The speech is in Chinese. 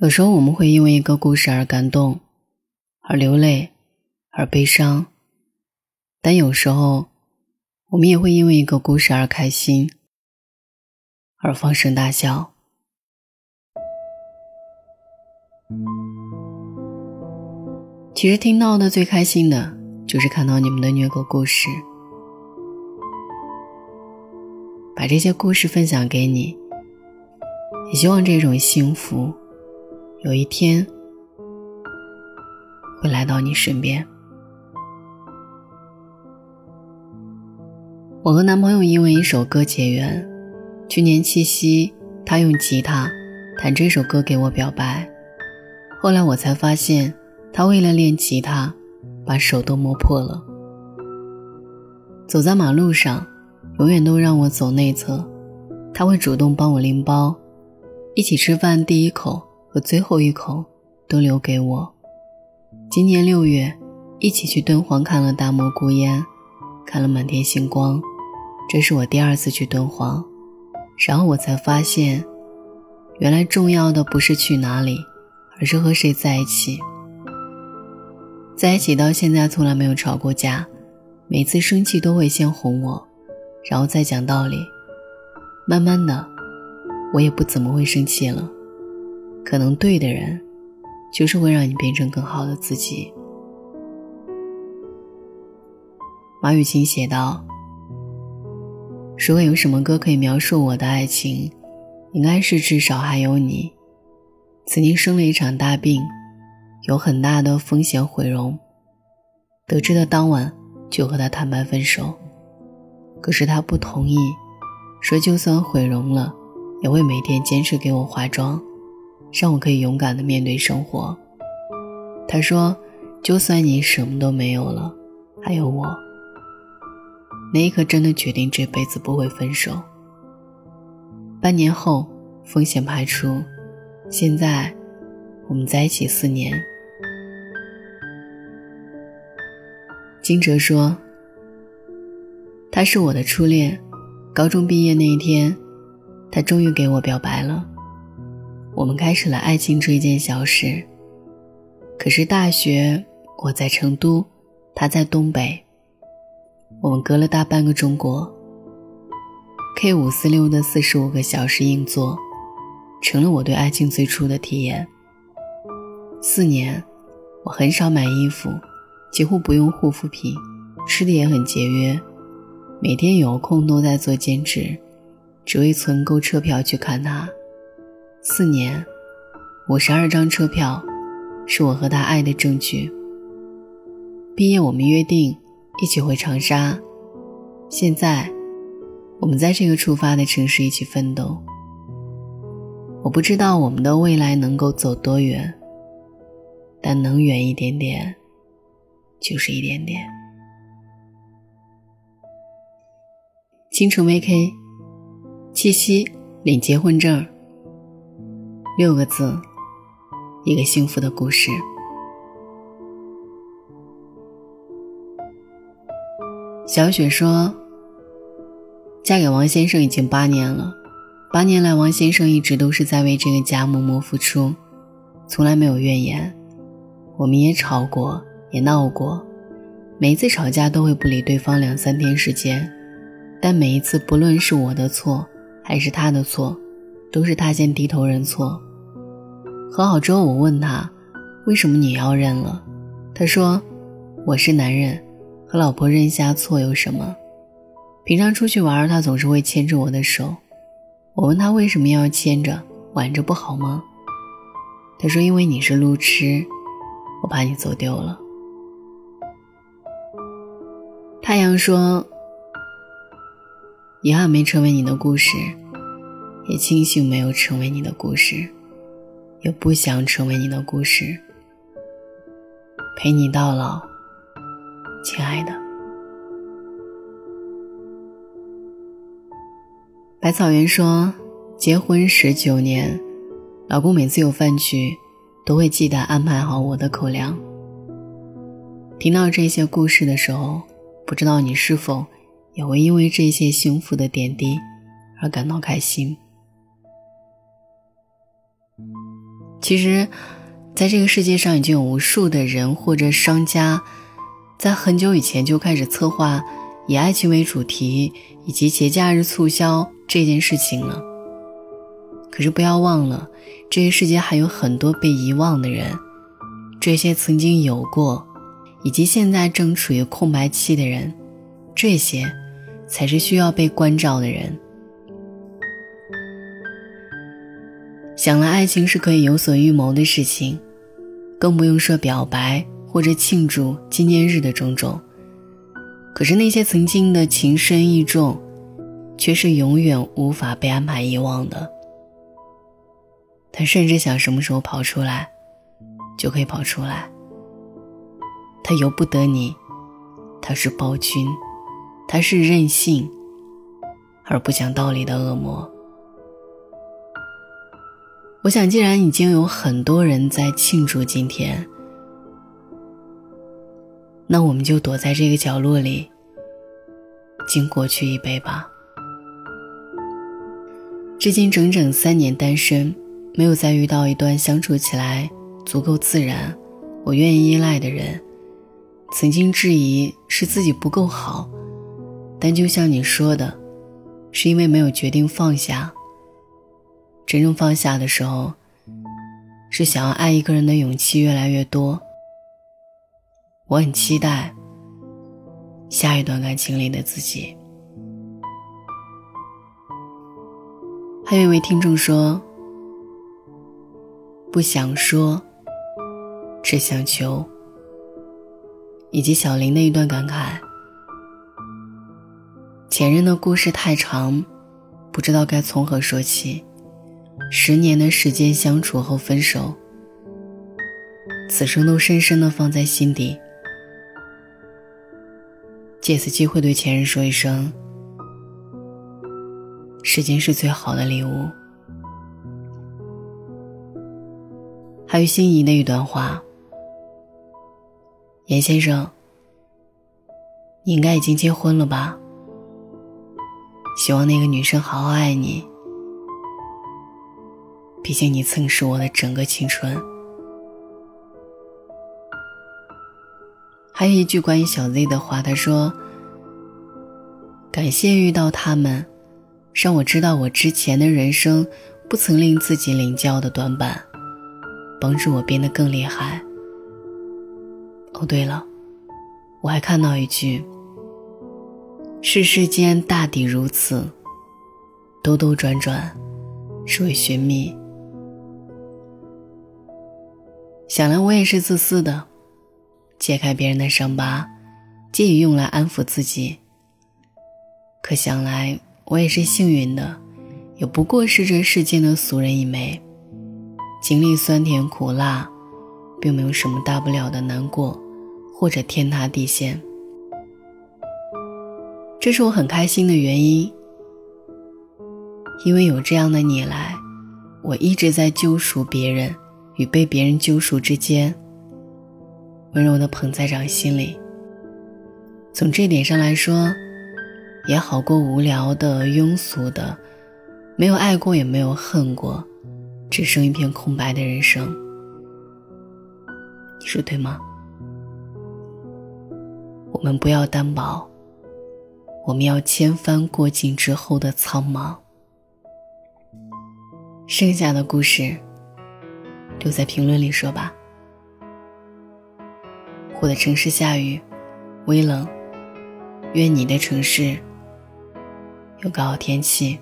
有时候我们会因为一个故事而感动，而流泪，而悲伤；但有时候，我们也会因为一个故事而开心，而放声大笑。其实听到的最开心的，就是看到你们的虐狗故事，把这些故事分享给你，也希望这种幸福。有一天会来到你身边。我和男朋友因为一首歌结缘，去年七夕，他用吉他弹这首歌给我表白。后来我才发现，他为了练吉他，把手都磨破了。走在马路上，永远都让我走内侧，他会主动帮我拎包，一起吃饭，第一口。和最后一口都留给我。今年六月，一起去敦煌看了大漠孤烟，看了满天星光。这是我第二次去敦煌，然后我才发现，原来重要的不是去哪里，而是和谁在一起。在一起到现在从来没有吵过架，每次生气都会先哄我，然后再讲道理。慢慢的，我也不怎么会生气了。可能对的人，就是会让你变成更好的自己。马雨晴写道：“如果有什么歌可以描述我的爱情，应该是至少还有你。曾经生了一场大病，有很大的风险毁容。得知的当晚就和他坦白分手，可是他不同意，说就算毁容了，也会每天坚持给我化妆。”让我可以勇敢的面对生活。他说：“就算你什么都没有了，还有我。”那一刻真的决定这辈子不会分手。半年后，风险排除，现在我们在一起四年。金哲说：“他是我的初恋，高中毕业那一天，他终于给我表白了。”我们开始了爱情这一件小事。可是大学我在成都，他在东北，我们隔了大半个中国。K 五四六的四十五个小时硬座，成了我对爱情最初的体验。四年，我很少买衣服，几乎不用护肤品，吃的也很节约，每天有空都在做兼职，只为存够车票去看他。四年，五十二张车票，是我和他爱的证据。毕业，我们约定一起回长沙。现在，我们在这个出发的城市一起奋斗。我不知道我们的未来能够走多远，但能远一点点，就是一点点。倾城 VK，七夕领结婚证。六个字，一个幸福的故事。小雪说：“嫁给王先生已经八年了，八年来，王先生一直都是在为这个家默默付出，从来没有怨言。我们也吵过，也闹过，每一次吵架都会不理对方两三天时间，但每一次，不论是我的错还是他的错，都是他先低头认错。”和好之后，我问他：“为什么你要认了？”他说：“我是男人，和老婆认下错有什么？平常出去玩，他总是会牵着我的手。我问他为什么要牵着，挽着不好吗？”他说：“因为你是路痴，我怕你走丢了。”太阳说：“遗憾没成为你的故事，也庆幸没有成为你的故事。”也不想成为你的故事，陪你到老，亲爱的。百草园说，结婚十九年，老公每次有饭局，都会记得安排好我的口粮。听到这些故事的时候，不知道你是否也会因为这些幸福的点滴而感到开心。其实，在这个世界上已经有无数的人或者商家，在很久以前就开始策划以爱情为主题以及节假日促销这件事情了。可是不要忘了，这个世界还有很多被遗忘的人，这些曾经有过，以及现在正处于空白期的人，这些才是需要被关照的人。想来，爱情是可以有所预谋的事情，更不用说表白或者庆祝纪念日的种种。可是那些曾经的情深意重，却是永远无法被安排遗忘的。他甚至想什么时候跑出来，就可以跑出来。他由不得你，他是暴君，他是任性而不讲道理的恶魔。我想，既然已经有很多人在庆祝今天，那我们就躲在这个角落里，敬过去一杯吧。至今整整三年单身，没有再遇到一段相处起来足够自然、我愿意依赖的人。曾经质疑是自己不够好，但就像你说的，是因为没有决定放下。真正放下的时候，是想要爱一个人的勇气越来越多。我很期待下一段感情里的自己。还有一位听众说：“不想说，只想求。”以及小林的一段感慨：“前任的故事太长，不知道该从何说起。”十年的时间相处后分手，此生都深深的放在心底。借此机会对前任说一声：时间是最好的礼物。还有心仪的一段话：严先生，你应该已经结婚了吧？希望那个女生好好爱你。毕竟你曾是我的整个青春。还有一句关于小 Z 的话，他说：“感谢遇到他们，让我知道我之前的人生不曾令自己领教的短板，帮助我变得更厉害。”哦，对了，我还看到一句：“世世间大抵如此，兜兜转转，是为寻觅。”想来我也是自私的，揭开别人的伤疤，借以用来安抚自己。可想来我也是幸运的，也不过是这世间的俗人一枚，经历酸甜苦辣，并没有什么大不了的难过，或者天塌地陷。这是我很开心的原因，因为有这样的你来，我一直在救赎别人。与被别人救赎之间，温柔的捧在掌心里。从这点上来说，也好过无聊的、庸俗的，没有爱过也没有恨过，只剩一片空白的人生。你说对吗？我们不要单薄，我们要千帆过尽之后的苍茫。剩下的故事。留在评论里说吧。我的城市下雨，微冷。愿你的城市有个好天气。